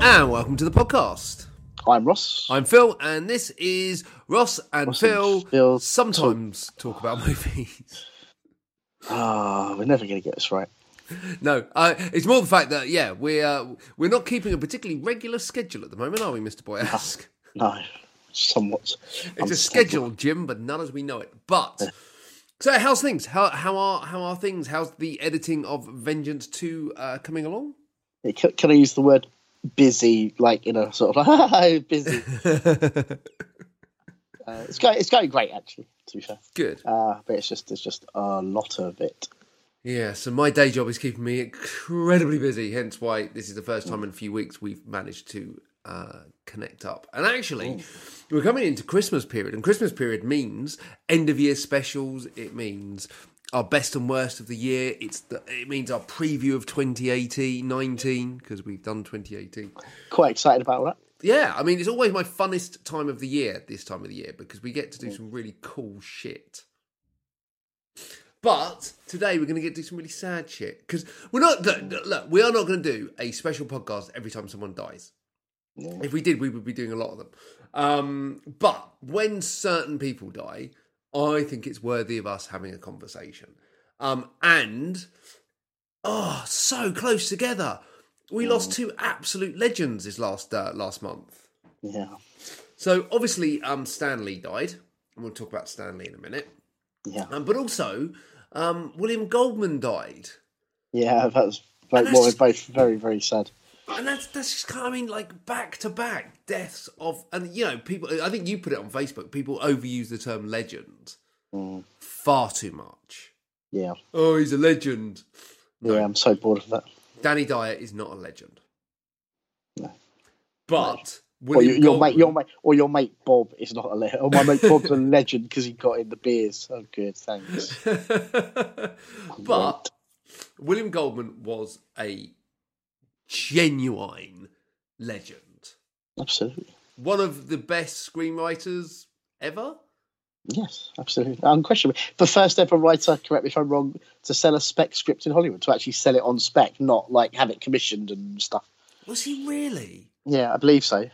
and welcome to the podcast. I'm Ross. I'm Phil, and this is Ross and Ross and Phil. Phil sometimes talk about movies. Ah, we're never going to get this right. No, uh, it's more the fact that yeah, we're uh, we're not keeping a particularly regular schedule at the moment, are we, Mister Boy? Ask. No, somewhat. It's a schedule, Jim, but none as we know it. But so, how's things? How how are how are things? How's the editing of Vengeance Two uh, coming along? Can, can I use the word busy, like in a sort of busy? Uh, it's going, it's going great, actually. To be fair, Good. uh, but it's just there's just a lot of it. Yeah, so my day job is keeping me incredibly busy, hence why this is the first time in a few weeks we've managed to uh, connect up. And actually, we're coming into Christmas period, and Christmas period means end of year specials, it means our best and worst of the year, it's the, it means our preview of 2018 19, because we've done 2018. Quite excited about that. Yeah, I mean, it's always my funnest time of the year, this time of the year, because we get to do some really cool shit. But today we're going to get to do some really sad shit because we're not. Look, look, we are not going to do a special podcast every time someone dies. If we did, we would be doing a lot of them. Um, but when certain people die, I think it's worthy of us having a conversation. Um, and oh, so close together. We lost two absolute legends this last uh, last month. Yeah, So obviously, um, Stan Lee died, and we'll talk about Stan Lee in a minute. yeah, Um, but also, um, William Goldman died, yeah. That was like, that's well, we're just- both very, very sad. and that's that's just kind of I mean, like back to back deaths of, and you know, people. I think you put it on Facebook. People overuse the term legend Mm, far too much. yeah, Oh, he's a legend. yeah. I'm so bored of that. Danny Dyer is not a legend. No. But Or William your, your mate, your mate, or your mate Bob is not a legend. Or my mate Bob's a legend because he got in the beers. Oh, good, thanks. but William Goldman was a genuine legend. Absolutely. One of the best screenwriters ever. Yes, absolutely. Unquestionably. The first ever writer, correct me if I'm wrong, to sell a spec script in Hollywood, to actually sell it on spec, not like have it commissioned and stuff. Was he really? Yeah, I believe so.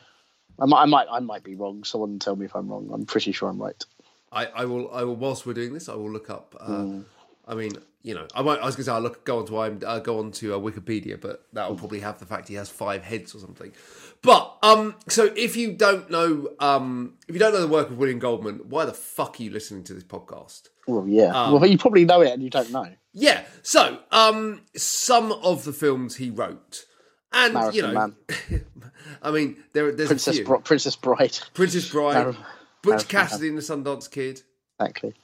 I might, I might, I might be wrong. Someone tell me if I'm wrong. I'm pretty sure I'm right. I, I will. I will. Whilst we're doing this, I will look up. Uh, Hmm. I mean, you know, I might. I was going to say I'll look go on to I'm, uh, go on to uh, Wikipedia, but that will probably have the fact he has five heads or something. But um, so if you don't know, um, if you don't know the work of William Goldman, why the fuck are you listening to this podcast? Well, yeah. Um, well, you probably know it and you don't know. Yeah. So, um, some of the films he wrote, and you know, Marathon I mean, there, there's a Princess, few. Bri- Princess Bride. Princess Bride, Marathon- Butch Marathon Cassidy and the Sundance Kid. Exactly.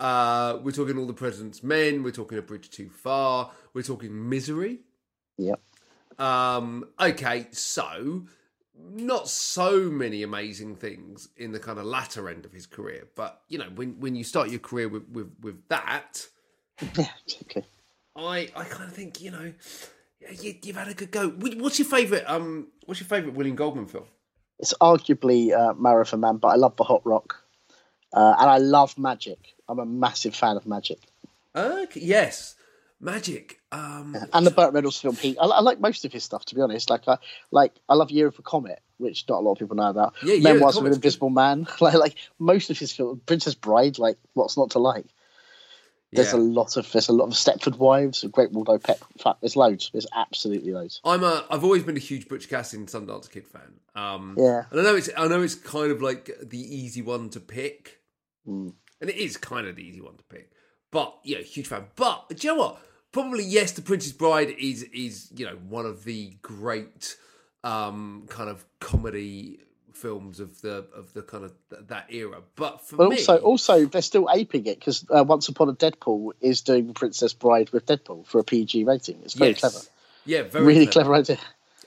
Uh, we're talking All the President's Men. We're talking A Bridge Too Far. We're talking Misery. Yep. Um, okay, so not so many amazing things in the kind of latter end of his career, but you know, when when you start your career with with, with that, Yeah, exactly. I I kind of think you know you, you've had a good go. What's your favorite um What's your favorite William Goldman film? It's arguably uh, Marathon Man, but I love the hot rock. Uh, and I love magic. I'm a massive fan of magic. Okay, yes, Magic. Um, and the Burt Reynolds film Heat. I, I like most of his stuff, to be honest. Like I like I love Year of a Comet, which not a lot of people know about. Yeah, of Memoirs of an Invisible Man. like like most of his films, Princess Bride. Like what's not to like? There's yeah. a lot of there's a lot of Stepford Wives, Great Waldo Pepper. Fuck, there's loads. There's absolutely loads. I'm a. I've always been a huge Butch Cassidy and Sundance Kid fan. Um, Yeah. and I know it's. I know it's kind of like the easy one to pick, Mm. and it is kind of the easy one to pick. But yeah, huge fan. But do you know what? Probably yes. The Princess Bride is is you know one of the great um, kind of comedy films of the of the kind of th- that era. But for But me, also, also they're still aping it because uh, Once Upon a Deadpool is doing Princess Bride with Deadpool for a PG rating. It's very yes. clever, Yeah, very really clever. clever idea.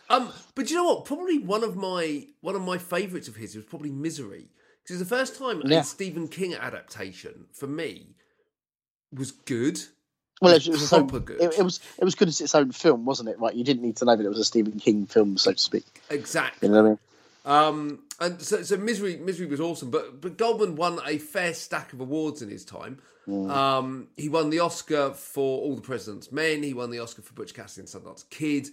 Um, but you know what? Probably one of my one of my favourites of his was probably Misery because the first time Yeah. a Stephen King adaptation for me was good. Well, it was, own- proper good. It, it was it was good as its own film, wasn't it? Right, you didn't need to know that it was a Stephen King film, so to speak. Exactly. You know what I mean? Um, and so, so Misery, Misery was awesome. But but Goldman won a fair stack of awards in his time. Um, he won the Oscar for All the President's Men. He won the Oscar for Butch Cassidy and Sundance Kid.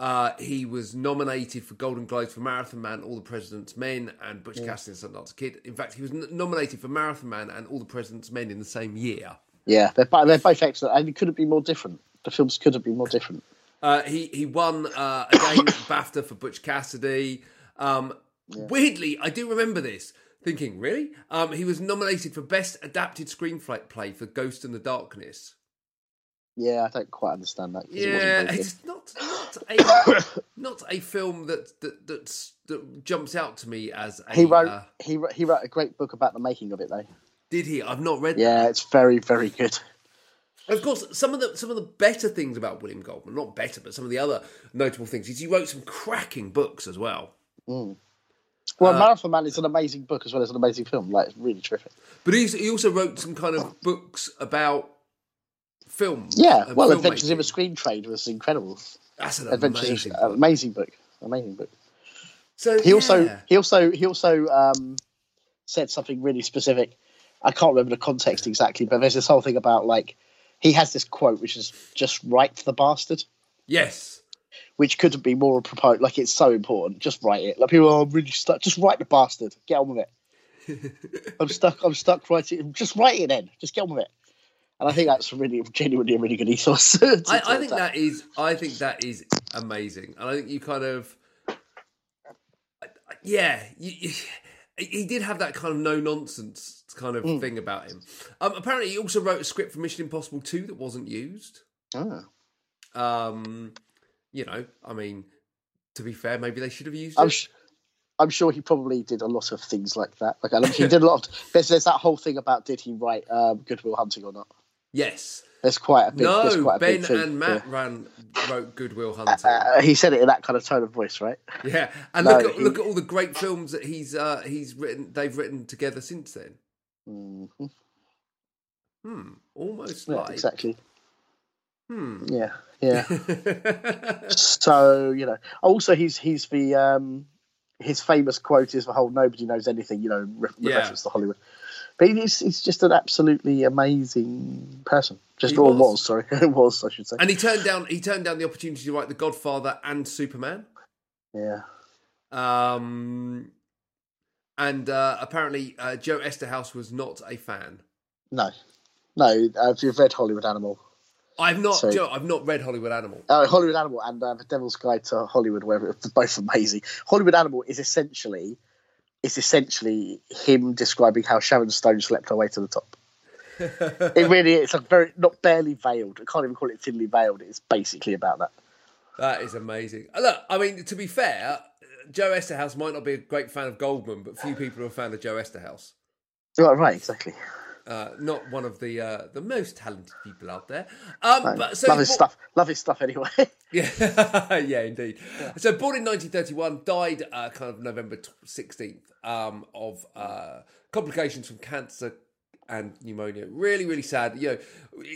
Uh, he was nominated for Golden Globes for Marathon Man, All the President's Men, and Butch Cassidy and Sundance Kid. In fact, he was n- nominated for Marathon Man and All the President's Men in the same year. Yeah, they're, they're both excellent, and it couldn't be more different. The films couldn't be more different. Uh, he he won uh, again BAFTA for Butch Cassidy. Um, Weirdly, I do remember this. Thinking, really? Um, he was nominated for Best Adapted Screenplay play for Ghost and the Darkness. Yeah, I don't quite understand that. Yeah, it's not not a not a film that that that's, that jumps out to me as a. He wrote uh, he wrote, he wrote a great book about the making of it though. did he? I've not read. Yeah, it's very very good. Of course, some of the some of the better things about William Goldman, not better, but some of the other notable things is he wrote some cracking books as well. Well, Uh, Marathon Man is an amazing book as well as an amazing film. Like, it's really terrific. But he also wrote some kind of books about film. Yeah, and well, Adventures in filmmaking. a Screen Trade was incredible. That's an Adventures, amazing. in, book. amazing book, amazing book. So He also he also he also um, said something really specific. I can't remember the context exactly, but there's this whole thing about like he has this quote which is just write the bastard, yes, which couldn't be more proposed. Like it's so important. Just write it. Like people are really stuck. Just write the bastard. Get on with it. I'm stuck. I'm stuck writing. Just write it then. Just get on with it. And I think that's really genuinely a really good ethos. to- I, I to think that is I think that is amazing, and I think you kind of yeah, you, you, he did have that kind of no nonsense kind of Mm. thing about him. Um, apparently, he also wrote a script for Mission Impossible Two that wasn't used. Ah. Um, you know, I mean, to be fair, maybe they should have used I'm, it. sh- I'm sure he probably did a lot of things like that. Like I he did a lot. Of, there's, there's that whole thing about did he write um, Good Will Hunting or not? Yes, There's quite a big. no, quite a Ben big and Matt ran wrote Goodwill yeah. Hunting. Uh, he said it in that kind of tone of voice, right? Yeah, and No, look at he- look at all the great films that he's uh, he's written. They've written together since then. Mhm. Hmm, almost Yeah, like exactly. hmm. Yeah, yeah. so you know, also he's he's the um, his famous quote is the whole "nobody knows anything," you know, re- Yeah. reference to Hollywood. But he's he's just an absolutely amazing person. Just or was. was, sorry, was I should say. and he turned down he turned down the opportunity to write The Godfather and Superman. Yeah. Um, and uh, apparently uh, Joe Eszterhas was not a fan. No, no. If you've read Hollywood Animal, I've not So- Joe. I've not read Hollywood Animal. uh, Hollywood Animal and uh, The Devil's Guide to Hollywood, where both amazing. Hollywood Animal is essentially is essentially him describing how Sharon Stone slept her way to the top. it really is. It's like very not barely veiled. I can't even call it thinly veiled. It's basically about that. That is amazing. Uh, Look, I mean, to be fair, Joe Eszterhas might not be a great fan of Goldman, but few people are a fan of Joe Eszterhas. Right, right, exactly. Uh, not one of the uh, the most talented people out there. Um, No, but so love his bought- stuff. Love his stuff anyway. Yeah, yeah, indeed. So born in 1931, died uh, kind of November 16th um, of uh, complications from cancer and pneumonia. Really, really sad. You know, it,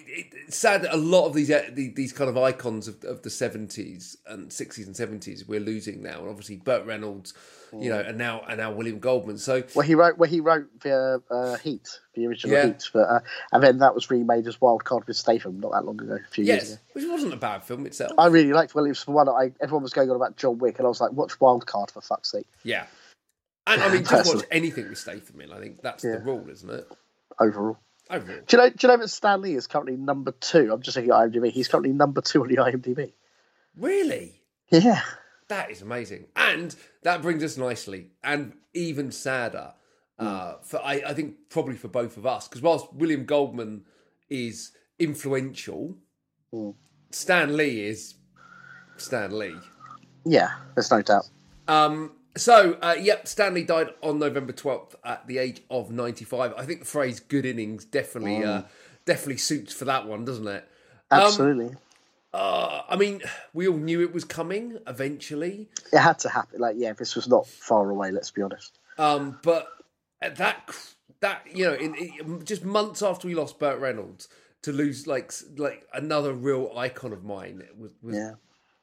it, it's sad that a lot of these uh, these kind of icons of, of the 70s and 60s and 70s we're losing now. And obviously Burt Reynolds, you know, and now and now William Goldman. So Well, he wrote. Well, he wrote the uh, Heat, the original Yeah. Heat, but uh, and then that was remade as Wild Card with Statham not that long ago, a few years ago. which wasn't a bad film itself. I really liked. Well, it was the one that I everyone was going on about John Wick, and I was like, "Watch Wild Card for fuck's sake!" yeah. And I mean, just watch anything with Statham in. I think that's the rule, isn't it? Overall, Overall. do you know? Do you know that Stan Lee is currently number two? I'm just looking at IMDb. He's currently number two on the IMDb. Really? Yeah, That is amazing, and that brings us nicely, and even sadder uh, for I, I think probably for both of us because whilst William Goldman is influential, Stan Lee is Stan Lee. yeah. There's no doubt. Um, so, uh, yep, Stan Lee died on November twelfth at the age of ninety-five. I think the phrase "good innings" definitely, uh, definitely suits for that one, doesn't it? Absolutely, Uh, I mean, we all knew it was coming eventually. it had to happen. Like, yeah, this was not far away. Let's be honest. Um, but at that that you know, in, in just months after we lost Burt Reynolds, to lose like like another real icon of mine was was Yeah,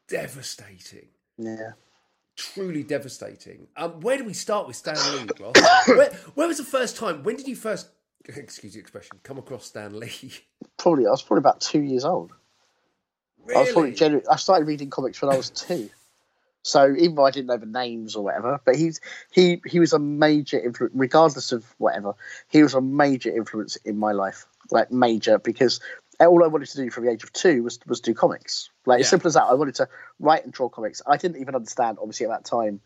devastating. yeah. Truly devastating. Um, where do we start with Stan Lee, where, where was the first time? When did you first, excuse the expression, come across Stan Lee? Probably, I was probably about two years old. Really? I was probably I started reading comics when I was two. So even though I didn't know the names or whatever, but he's he he was a major influence, regardless of whatever. He was a major influence in my life, like major, because all I wanted to do from the age of two was was do comics. Like Yeah. as simple as that. I wanted to write and draw comics. I didn't even understand, obviously, at that time,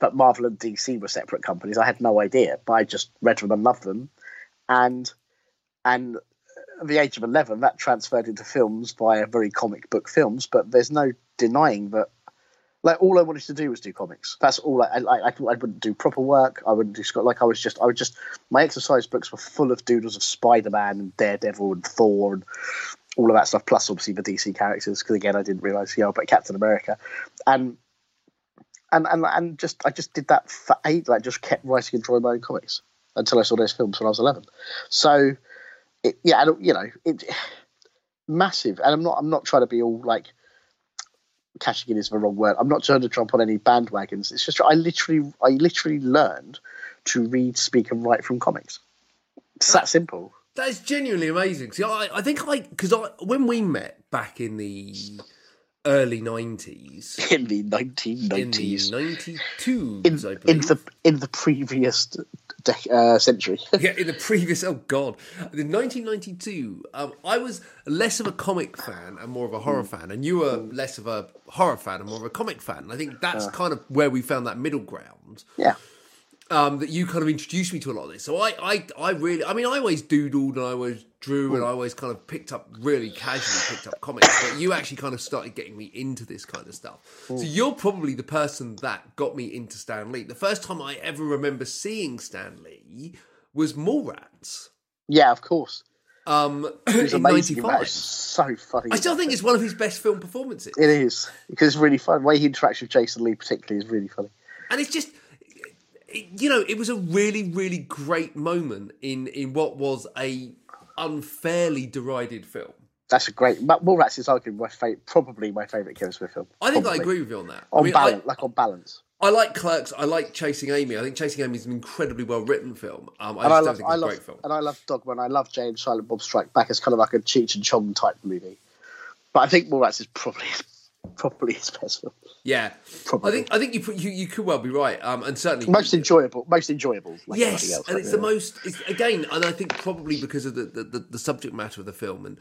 that Marvel and DC were separate companies. I had no idea, but I just read them and loved them, and and at the age of 11 that transferred into films via very comic book films but there's no denying that like all i wanted to do was do comics that's all i i, I, I wouldn't do proper work i wouldn't do sc- like i was just i would just my exercise books were full of doodles of spider-man and daredevil and thor and all of that stuff plus obviously the dc characters because again i didn't realize you know but captain america and and, and and just I just did that for eight. Like just kept writing and drawing my own comics until I saw those films when I was eleven. So, it, yeah, don't, you know, it massive. And I'm not I'm not trying to be all like cashing in is the wrong word. I'm not trying to jump on any bandwagons. It's just I literally I literally learned to read, speak, and write from comics. It's that simple. That is genuinely amazing. See, I, I think I because I when we met back in the early nineties, In the in the 1990s, ninety two, in, I believe. in the in the previous dec- uh, century. yeah, in the previous, oh god, in 1992, um, I was less of a comic fan and more of a horror fan, and you were less of a horror fan and more of a comic fan. And I think that's kind of where we found that middle ground. yeah. um, that you kind of introduced me to a lot of this. So I, I, I really, I mean, I always doodled and I always drew and I always kind of picked up really casually picked up comics. But you actually kind of started getting me into this kind of stuff. So you're probably the person that got me into Stan Lee. The first time I ever remember seeing Stan Lee was Mallrats. Yeah, of course. Um, It was in amazing. in that. '95. So funny. I still think it's one of his best film performances. it is because it's really fun. The way he interacts with Jason Lee, particularly, is really funny. and it's just you know it was a really really great moment in in what was a unfairly derided film That's a great. Mallrats is arguably my favorite, probably my favorite Kevin Smith film. i think i agree with you on that On I mean, balance, I, like on balance. I like clerks i like chasing amy i think chasing amy is an incredibly well written film um, i And just I don't love, think I love, great film and I love Dogma, and I love Jay and Silent Bob Strike Back as kind of like a Cheech and Chong type movie. But I think Mallrats is probably probably his best film. yeah Probably. i think i think you you, you could well be right um and certainly Most enjoyable, most enjoyable. Like Yes, else, and it's yeah. the most. It's, again, and I think probably because of the, the, the, the subject matter of the film and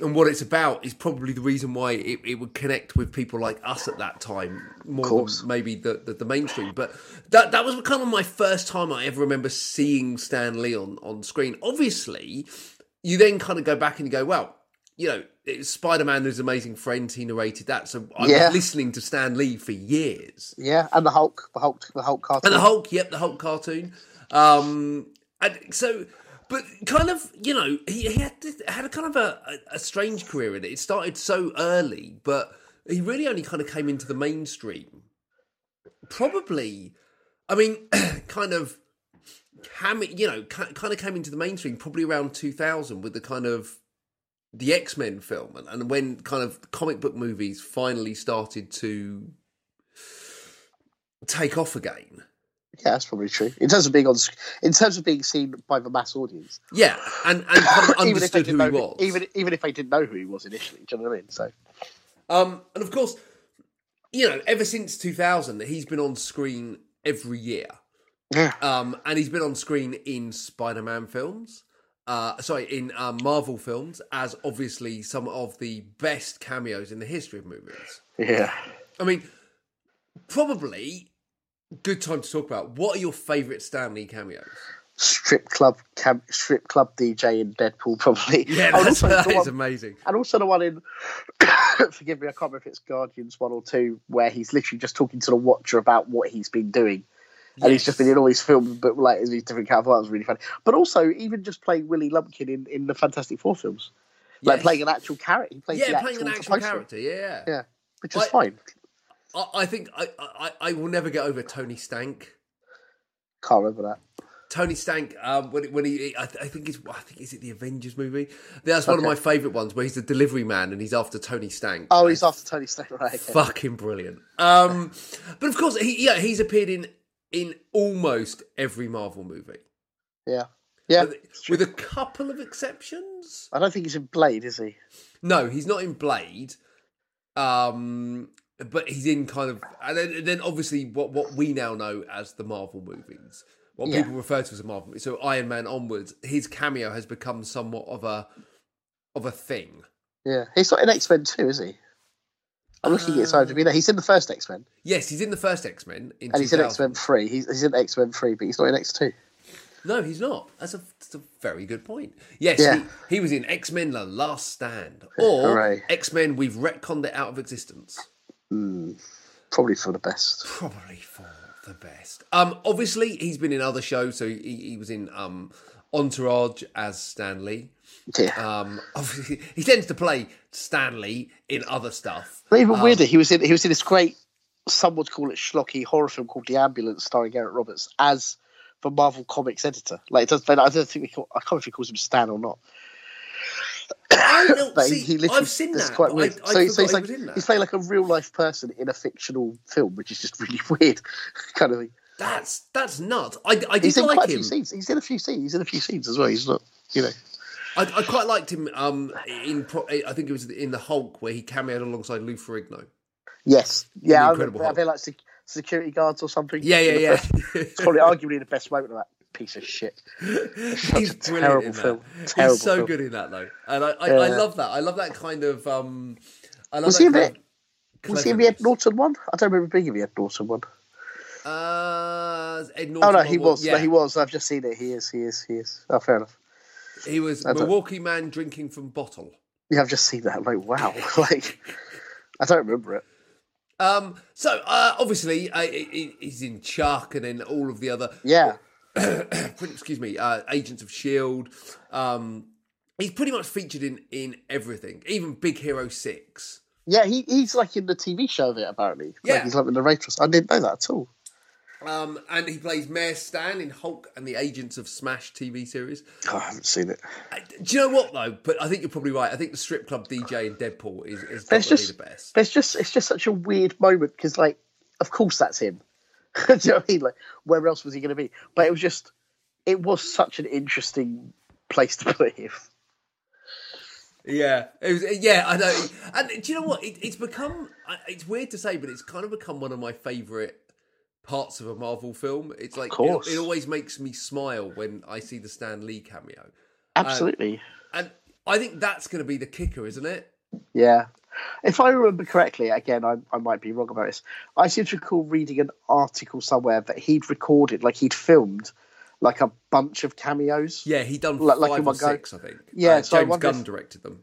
and what it's about is probably the reason why it, it would connect with people like us at that time more than maybe the, the, the mainstream. But that that was kind of my first time I ever remember seeing Stan Lee on, on screen. Obviously, you then kind of go back and you go, well, you know, Spider Man and his amazing friends. He narrated that, so I Yeah. was listening to Stan Lee for years. Yeah, and the Hulk, the Hulk, the Hulk cartoon. And the Hulk, yep, the Hulk cartoon. Um, and so, but kind of, you know, he, he had had a kind of a, a, strange career in it. It started so early, but he really only kind of came into the mainstream. Probably, I mean, kind of, you know, kind of came into the mainstream probably around two thousand with the kind of the X Men film, and, and when kind of comic book movies finally started to take off again. Yeah, that's probably true. In terms of being on, in terms of being seen by the mass audience, Yeah, and, and kind of even if they understood didn't who he know, was. even even if they didn't know who he was initially, do you know what I mean? So Um, and of course, you know, ever since 2000, he's been on screen every year. yeah, Um, and he's been on screen in Spider-Man films. Uh, sorry, in um, Marvel films, as obviously some of the best cameos in the history of movies. yeah. I mean, probably good time to talk about what are your favourite Stan Lee cameos? Strip club, cam, strip club DJ in Deadpool, probably. Yeah, that's, that the is amazing. And also the one in, forgive me, I can't remember if it's Guardians one or two, where he's literally just talking to the Watcher about what he's been doing. And he's just been in all these films, but like these different characters. That was really funny. But also, even just playing Willie Lumpkin in, in the Fantastic Four films, like playing an actual character. He plays yeah, playing an actual actual character. Yeah, Yeah, which is I- fine. I, I think I, I I will never get over Tony Stank. Can't remember that. Tony Stank, um, when, when he, I, th- I think it's, I think is it the Avengers movie? That's one of my favourite ones where he's the delivery man and he's after Tony Stank. Oh, he's after Tony Stank, right? Okay. fucking brilliant. Um, but of course, he, yeah, he's appeared in in almost every Marvel movie. Yeah, Yeah, With- a couple of exceptions. I don't think he's in Blade, is he? No, he's not in Blade. Um, but he's in kind of, and then, then obviously what what we now know as the Marvel movies, what Yeah. people refer to as a Marvel. movie. So Iron Man onwards, his cameo has become somewhat of a of a thing. Yeah, he's not in X Men Two, is he? I'm looking at IMDb. No, he's in the first X Men, Yes, he's in the first X Men, and he's in X Men Three. He's, he's in X Men Three, but he's not in X Two. No, he's not. That's a, that's a very good point. Yes, Yeah. he, he was in X Men: The Last Stand, or X Men: We've retconned it out of existence. Hmm. Probably for the best. Probably for the best. Um, obviously he's been in other shows. So he, he was in um Entourage as Stan Lee. Yeah. Um, obviously he tends to play Stan Lee in other stuff. But even weirder, he was in he was in this great, some would call it schlocky horror film called The Ambulance, starring Eric Roberts as the Marvel Comics editor. Like it does, I don't think we call, I can't remember if he calls him Stan or not. I don't see. he, literally, I've seen it's that. quite weird. I, I so, so he's like he's playing like a real life person in a fictional film, which is just really weird, kind of thing. That's that's nuts. I, I He's in like quite a him. few scenes. He's in a few scenes. He's in a few scenes as well. He's not, you know. I, I quite liked him. Um, in pro- I think it was in the Hulk where he cameoed alongside Lou Ferrigno. Yes, yeah. I remember, Hulk. are they like security guards or something? Yeah, yeah, yeah. first- It's probably arguably the best moment of that piece of shit. He's a brilliant terrible film. Terrible He's so film. good in that though, and I, I, I love that. I love that kind of. Um, I love Was that he in kind it? Was he in the Ed. Norton one? I don't remember being in the Ed Norton one. Uh, Ed Oh no, he was. Yeah, No, he was. I've just seen it. He is. He is. He is. Oh, fair enough. He was I don't- Milwaukee man drinking from bottle. Yeah, I've just seen that. Like, wow. like, I don't remember it. Um, so uh, obviously uh, he- he- he's in Chuck, and then all of the other Yeah, excuse me, uh, Agents of Shield. Um, he's pretty much featured in in everything, even Big Hero Six. yeah. He he's like in the TV show of it. Apparently, Yeah. like he's like the narrator. I didn't know that at all. Um, and he plays Mayor Stan in Hulk and the Agents of Smash TV series. Oh, I haven't seen it. Do you know what though? But I think you're probably right. I think the strip club DJ in Deadpool is, is definitely just, the best. it's just, it's just such a weird moment because, like, of course that's him. Do you know what I mean? Like, where else was he going to be? But it was just, it was such an interesting place to him. Yeah, it was, yeah, I know. And do you know what? It, it's become. It's weird to say, but it's kind of become one of my favourite parts of a Marvel film. It's like course. It, it always makes me smile when I see the Stan Lee cameo, Absolutely. and I think that's going to be the kicker, isn't it? Yeah. If I remember correctly, again, I, I might be wrong about this. I seem to recall reading an article somewhere that he'd recorded, like he'd filmed, like a bunch of cameos. Yeah, he done Like- like five in or one go. six, I think. Yeah, Uh, so James Gunn if- directed them.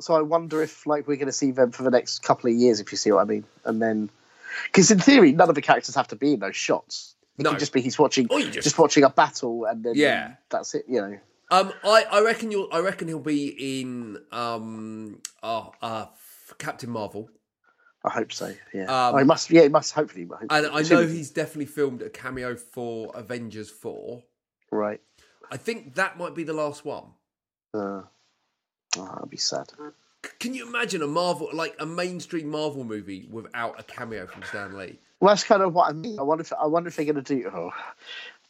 So I wonder if like we're going to see them for the next couple of years, if you see what I mean. And then, because in theory, none of the characters have to be in those shots. It No. could just be he's watching, Or you just... just- watching a battle, and then Yeah. that's it. You know. Um, I, I reckon you'll. I reckon he'll be in um, uh, uh, Captain Marvel, I hope so. Yeah. Um, I must. Yeah, he must. Hopefully. I hope and. I know he's definitely filmed a cameo for Avengers Four. right. I think that might be the last one. Uh, oh, that'd be sad. Can you imagine a Marvel, like a mainstream Marvel movie without a cameo from Stan Lee? Well, that's kind of what I mean. I wonder if I wonder if they're going to do. Oh,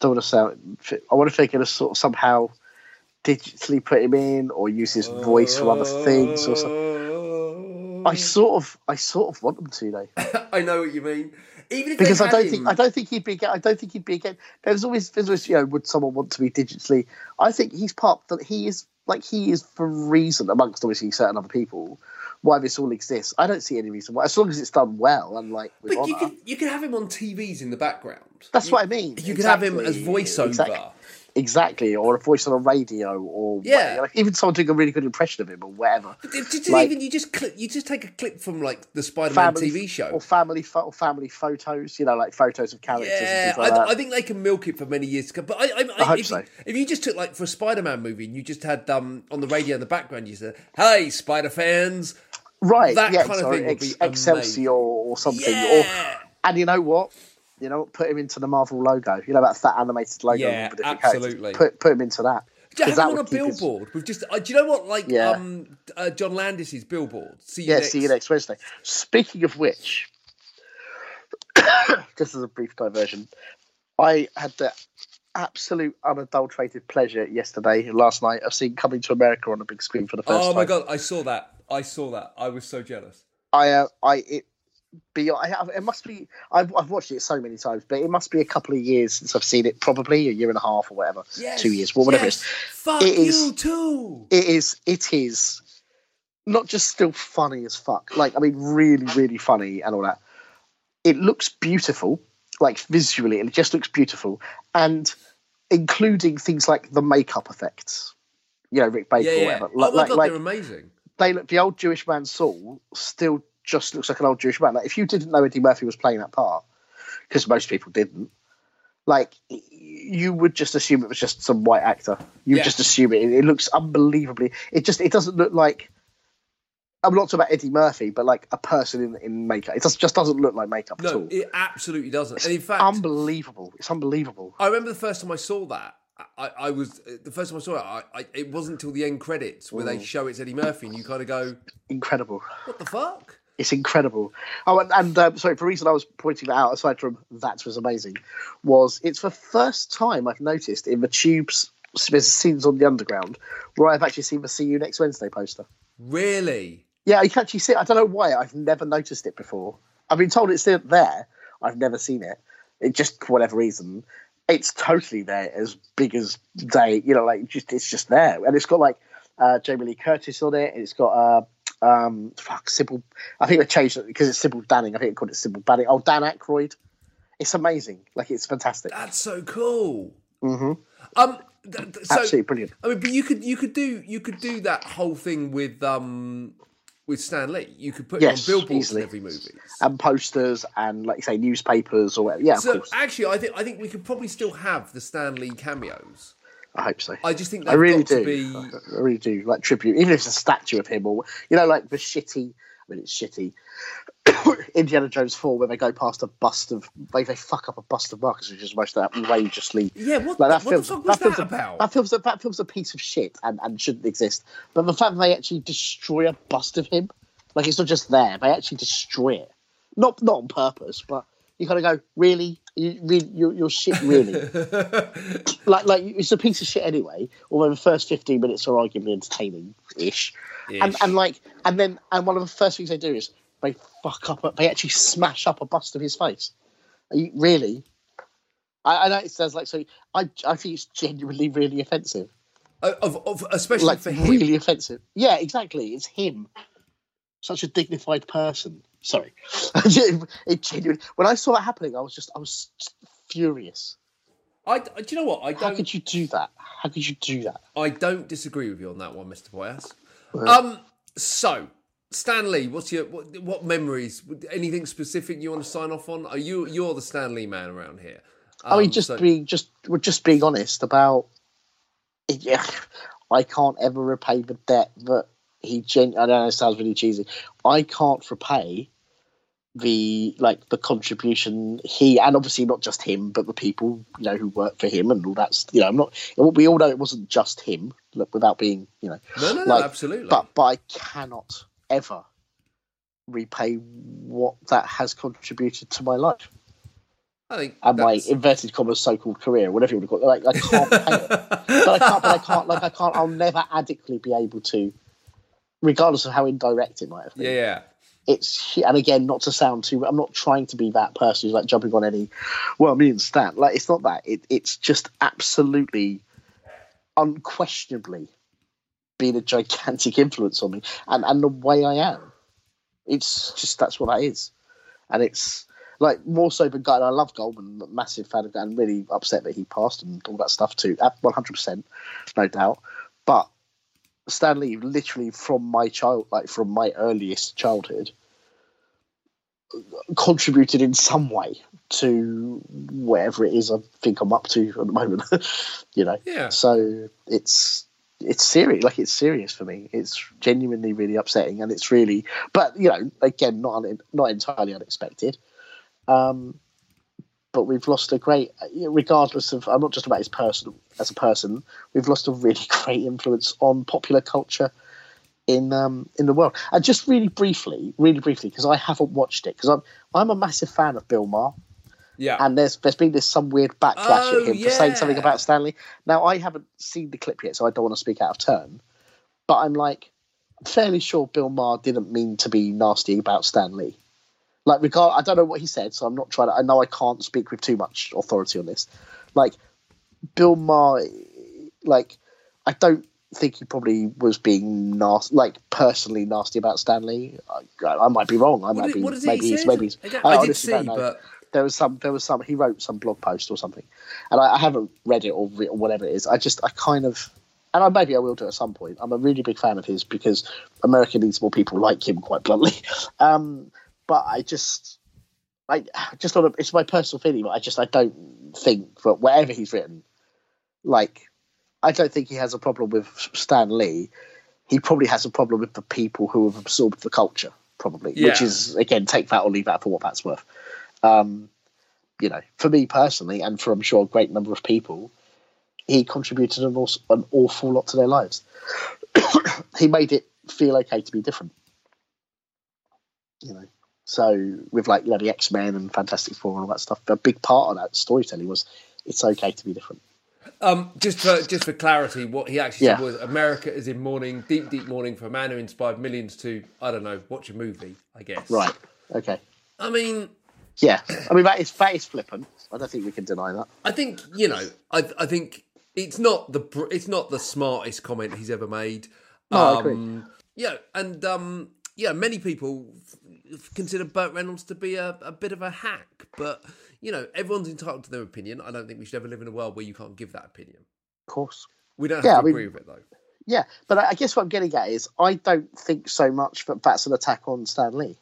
don't want to sound. I wonder if they're going to sort of somehow digitally put him in or use his voice for other things or something. I mm. sort of, I sort of want them to though, I know what you mean. Even if because I don't had think I don't think he'd be. I don't think he'd be again. There's always, there's always, you know, would someone want to be digitally? I think he's part that he is like he is for reason amongst obviously certain other people why this all exists. I don't see any reason why, as long as it's done well and like But you honor. could you could have him on TVs in the background. That's You- what I mean. You could have him as voiceover. Exactly. Exactly, or a voice on a radio, or Yeah. like even someone doing a really good impression of him, or whatever. Just, just Like- even you just clip, you just take a clip from like the Spider-Man Family TV show. or family pho- or family photos, you know, like photos of characters. Yeah, things like I, that. I think they can milk it for many years to come. But I, I, I, hope if, so. you, if you just took like for a Spider-Man movie and you just had um on the radio in the background, you said, "Hey, Spider fans!" right? that yeah, kind of sorry, thing would be Excelsior or something. Or and you know what? You know, put him into the Marvel logo. You know, that animated logo. Yeah, with the different absolutely. Put put him into that. have that him on a keep his- billboard with just. Uh, do you know what? Like Yeah. um, uh, John Landis's billboard. See you Yeah, next. see you next Wednesday. Speaking of which, just as a brief diversion, I had the absolute unadulterated pleasure yesterday, last night, of seeing Coming to America on a big screen for the first time. Oh time. my god, I saw that. I saw that. I was so jealous. I, uh, I, it, beyond, it must be. I've, I've watched it so many times, but it must be a couple of years since I've seen it. Probably a year and a half or whatever, Yes, two years, well, whatever yes. it is. Fuck It you is- too. It is. It is not just still funny as fuck. Like I mean, really, really funny and all that. It looks beautiful, like visually, it just looks beautiful, and including things like the makeup effects. You know, Rick Baker Yeah, or yeah. whatever. oh Like, my like, god, like they're amazing. they look. The old Jewish man Saul still just looks like an old Jewish man. Like if you didn't know Eddie Murphy was playing that part, because most people didn't. Like you would just assume it was just some white actor. You just assume it. It looks unbelievably. It just. It doesn't look like. I'm not talking about Eddie Murphy, but like a person in, in makeup. It just, just doesn't look like makeup at No, all. it absolutely doesn't. And in fact, unbelievable. It's unbelievable. I remember the first time I saw that. I, I was the first time I saw it. I, I, it wasn't until the end credits where they mm. show it's Eddie Murphy, and you kind of go, Incredible. "What the fuck?" It's incredible. Oh, and, and um, sorry, the reason I was pointing that out, aside from that was amazing, was it's the first time I've noticed in the tubes there's scenes on the underground where I've actually seen the "See You Next Wednesday" poster. Really? Yeah, you can actually see it. I don't know why. I've never noticed it before. I've been told it's still there. I've never seen it. It just for whatever reason, it's totally there, as big as day. You know, like just it's just there, and it's got like uh, Jamie Lee Curtis on it. And it's got uh, um, fuck Sybil. I think they changed it because it's Sybil Danning. I think they called it Sybil Danning. Oh, Dan Aykroyd. It's amazing. Like it's fantastic. That's so cool. hmm Um, th- th- so Absolutely brilliant. I mean, but you could you could do you could do that whole thing with um with Stan Lee. You could put Yes, it on billboards easily. in every movie. And posters and like you say, newspapers or whatever. Yeah, of So course. actually, I think I think we could probably still have the Stan Lee cameos. I hope so. I just think I really do. to be. I really do. Like tribute, even if it's a statue of him, or you know, like the shitty. I mean, it's shitty. Indiana Jones Four, where they go past a bust of, they they fuck up a bust of Marcus, which is most outrageously. Yeah, what, Like that what film's, the fuck was that a, about? That film's a, that film's a piece of shit and, and shouldn't exist. But the fact that they actually destroy a bust of him, like it's not just there, they actually destroy it. Not not on purpose, but you kind of go, really, you, really, you're, you're shit, really. like like it's a piece of shit anyway. Although the first fifteen minutes are arguably entertaining ish, and and like and then and one of the first things they do is they fuck up. a- They actually smash up a bust of his face. You, really? I, I know it sounds like so. I I think it's genuinely really offensive. of, of especially Like for him. really offensive. Yeah, exactly. It's him. Such a dignified person. Sorry, it genuinely. When I saw that happening, I was just I was furious. I, do you know what? I How don't. could you do that? How could you do that? I don't disagree with you on that one, Mister Boyask. Um. So, Stan Lee, what's your what, what memories? Anything specific you want to sign off on? Are you you're the Stan Lee man around here? I mean, Um, just so- being just we're just being honest about. Yeah, I can't ever repay the debt that he. Gen- I don't know it sounds really cheesy. I can't repay the like the contribution he and obviously not just him, but the people you know who work for him and all that's you know I'm not. We all know it wasn't just him. Look, without being you know, no, no, no, absolutely. but but I cannot ever repay what that has contributed to my life I think and my inverted commas so-called career, whatever you want to call it. Like I can't pay it, but I can't. But I can't. Like I can't. I'll never adequately be able to, regardless of how indirect it might have been. yeah, yeah. It's and again, not to sound too. I'm not trying to be that person who's like jumping on any. Well, me and Stan. Like it's not that. It, it's just absolutely, unquestionably, been a gigantic influence on me, and and the way I am. It's just that's what that is, and it's like more so than Guy. I love Goldman, massive fan of Guy, and really upset that he passed and all that stuff too. At one hundred percent, no doubt. But Stan Lee, literally from my child, like from my earliest childhood, contributed in some way to whatever it is I think I'm up to at the moment. you know, Yeah. so it's it's serious. Like it's serious for me. It's genuinely really upsetting, and it's really, but you know, again, not un, not entirely unexpected. Um, but we've lost a great, regardless of. I'm not just about his person as a person. We've lost a really great influence on popular culture in um, in the world. And just really briefly, really briefly, because I haven't watched it, because I'm I'm a massive fan of Bill Maher. Yeah. and there's there's been this some weird backlash Oh, at him for saying something about Stan Lee. Now I haven't seen the clip yet, so I don't want to speak out of turn. But I'm like fairly sure Bill Maher didn't mean to be nasty about Stan Lee. Like regard, I don't know what he said, so I'm not trying to. I know I can't speak with too much authority on this. Like Bill Maher, like I don't think he probably was being nasty, like personally nasty about Stan Lee. I, I might be wrong. I What might did- be. what is maybe he he's maybe. he's- Again, I I did honestly see, don't know but there was some there was some he wrote some blog post or something and I, I haven't read it or, re- or whatever it is i just i kind of and I, maybe i will do at some point i'm a really big fan of his because america needs more people like him quite bluntly um but i just i just on a, it's my personal feeling but i just i don't think that whatever he's written like i don't think he has a problem with stan lee he probably has a problem with the people who have absorbed the culture probably which is again take that or leave that for what that's worth um, you know, for me personally, and for I'm sure a great number of people, he contributed an, awes- an awful lot to their lives. he made it feel okay to be different. You know, so with like you know the X Men and Fantastic Four and all that stuff, a big part of that storytelling was it's okay to be different. um, just for just for clarity, what he actually Yeah. said was America is in mourning, deep, deep mourning for a man who inspired millions to, I don't know, watch a movie. I guess. Right. Okay. I mean, Yeah. I mean that is that is flippant. I don't think we can deny that. I think you know. I I think it's not the br- it's not the smartest comment he's ever made. No, I agree. um, Yeah, and um, yeah, many people consider Burt Reynolds to be a, a bit of a hack, but you know, everyone's entitled to their opinion. I don't think we should ever live in a world where you can't give that opinion. Of course. We don't have Yeah, to I mean- agree with it though. Yeah, but I I guess what I'm getting at is I don't think so much that that's an attack on Stan Lee.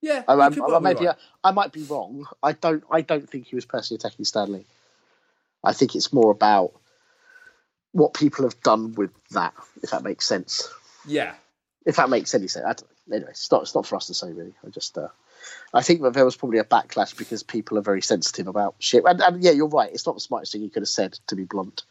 Yeah, I, I, I, maybe right. I, I might be wrong. I don't. I don't think he was personally attacking Stan Lee. I think it's more about what people have done with that. If that makes sense. yeah, If that makes any sense. I don't, anyway, it's not. It's not for us to say really. I just. Uh, I think that there was probably a backlash because people are very sensitive about shit. And, and yeah, you're right. It's not the smartest thing you could have said, to be blunt.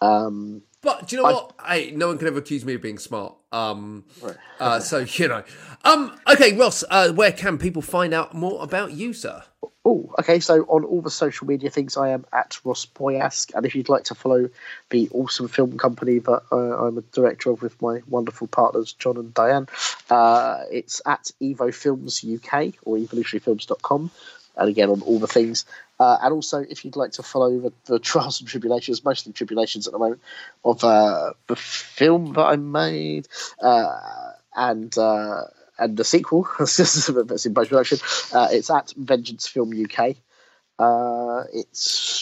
Um, but do you know I- what? Hey, no one can ever accuse me of being smart. Um, Right. uh, so you know. Um, okay, Ross, uh, where can people find out more about you, sir? Oh, okay. So on all the social media things, I am at Ross Boyask, and if you'd like to follow the awesome film company that uh, I'm a director of with my wonderful partners John and Diane, uh, it's at Evo Films UK or evolutionaryfilms.com, and again on all the things. Uh, and also, if you'd like to follow the, the trials and tribulations, mostly tribulations at the moment, of uh, the film that I made, uh, and uh, and the sequel that's in post production. Uh, it's at Vengeance Film UK. Uh, it's